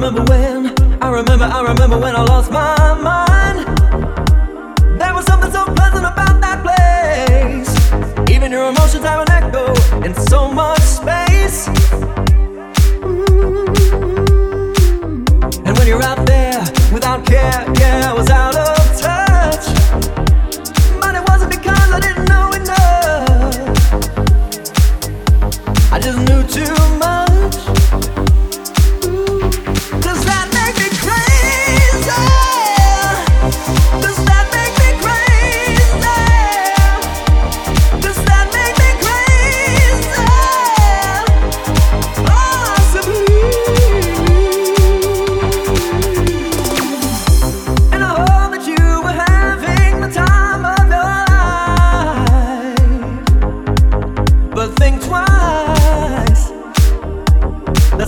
remember when, I remember, I remember when I lost my mind. There was something so pleasant about that place. Even your emotions have an echo in so much space.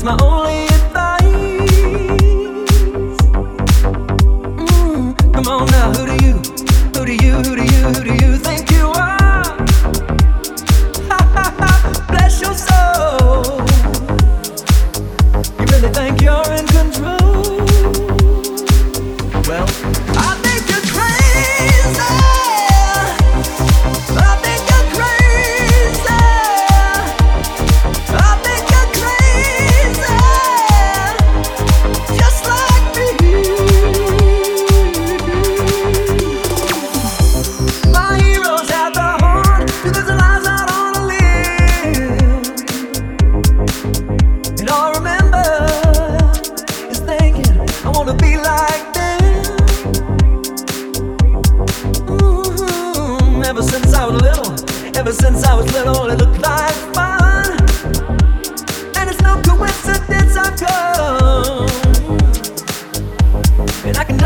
That's my only advice. Mm, come on now, who do you, who do you, who do you, who do you think you are? Ha ha ha, bless your soul. You really think you're in control? Well, was little, ever since I was little, it looked like fun. And it's no coincidence I've come. And I can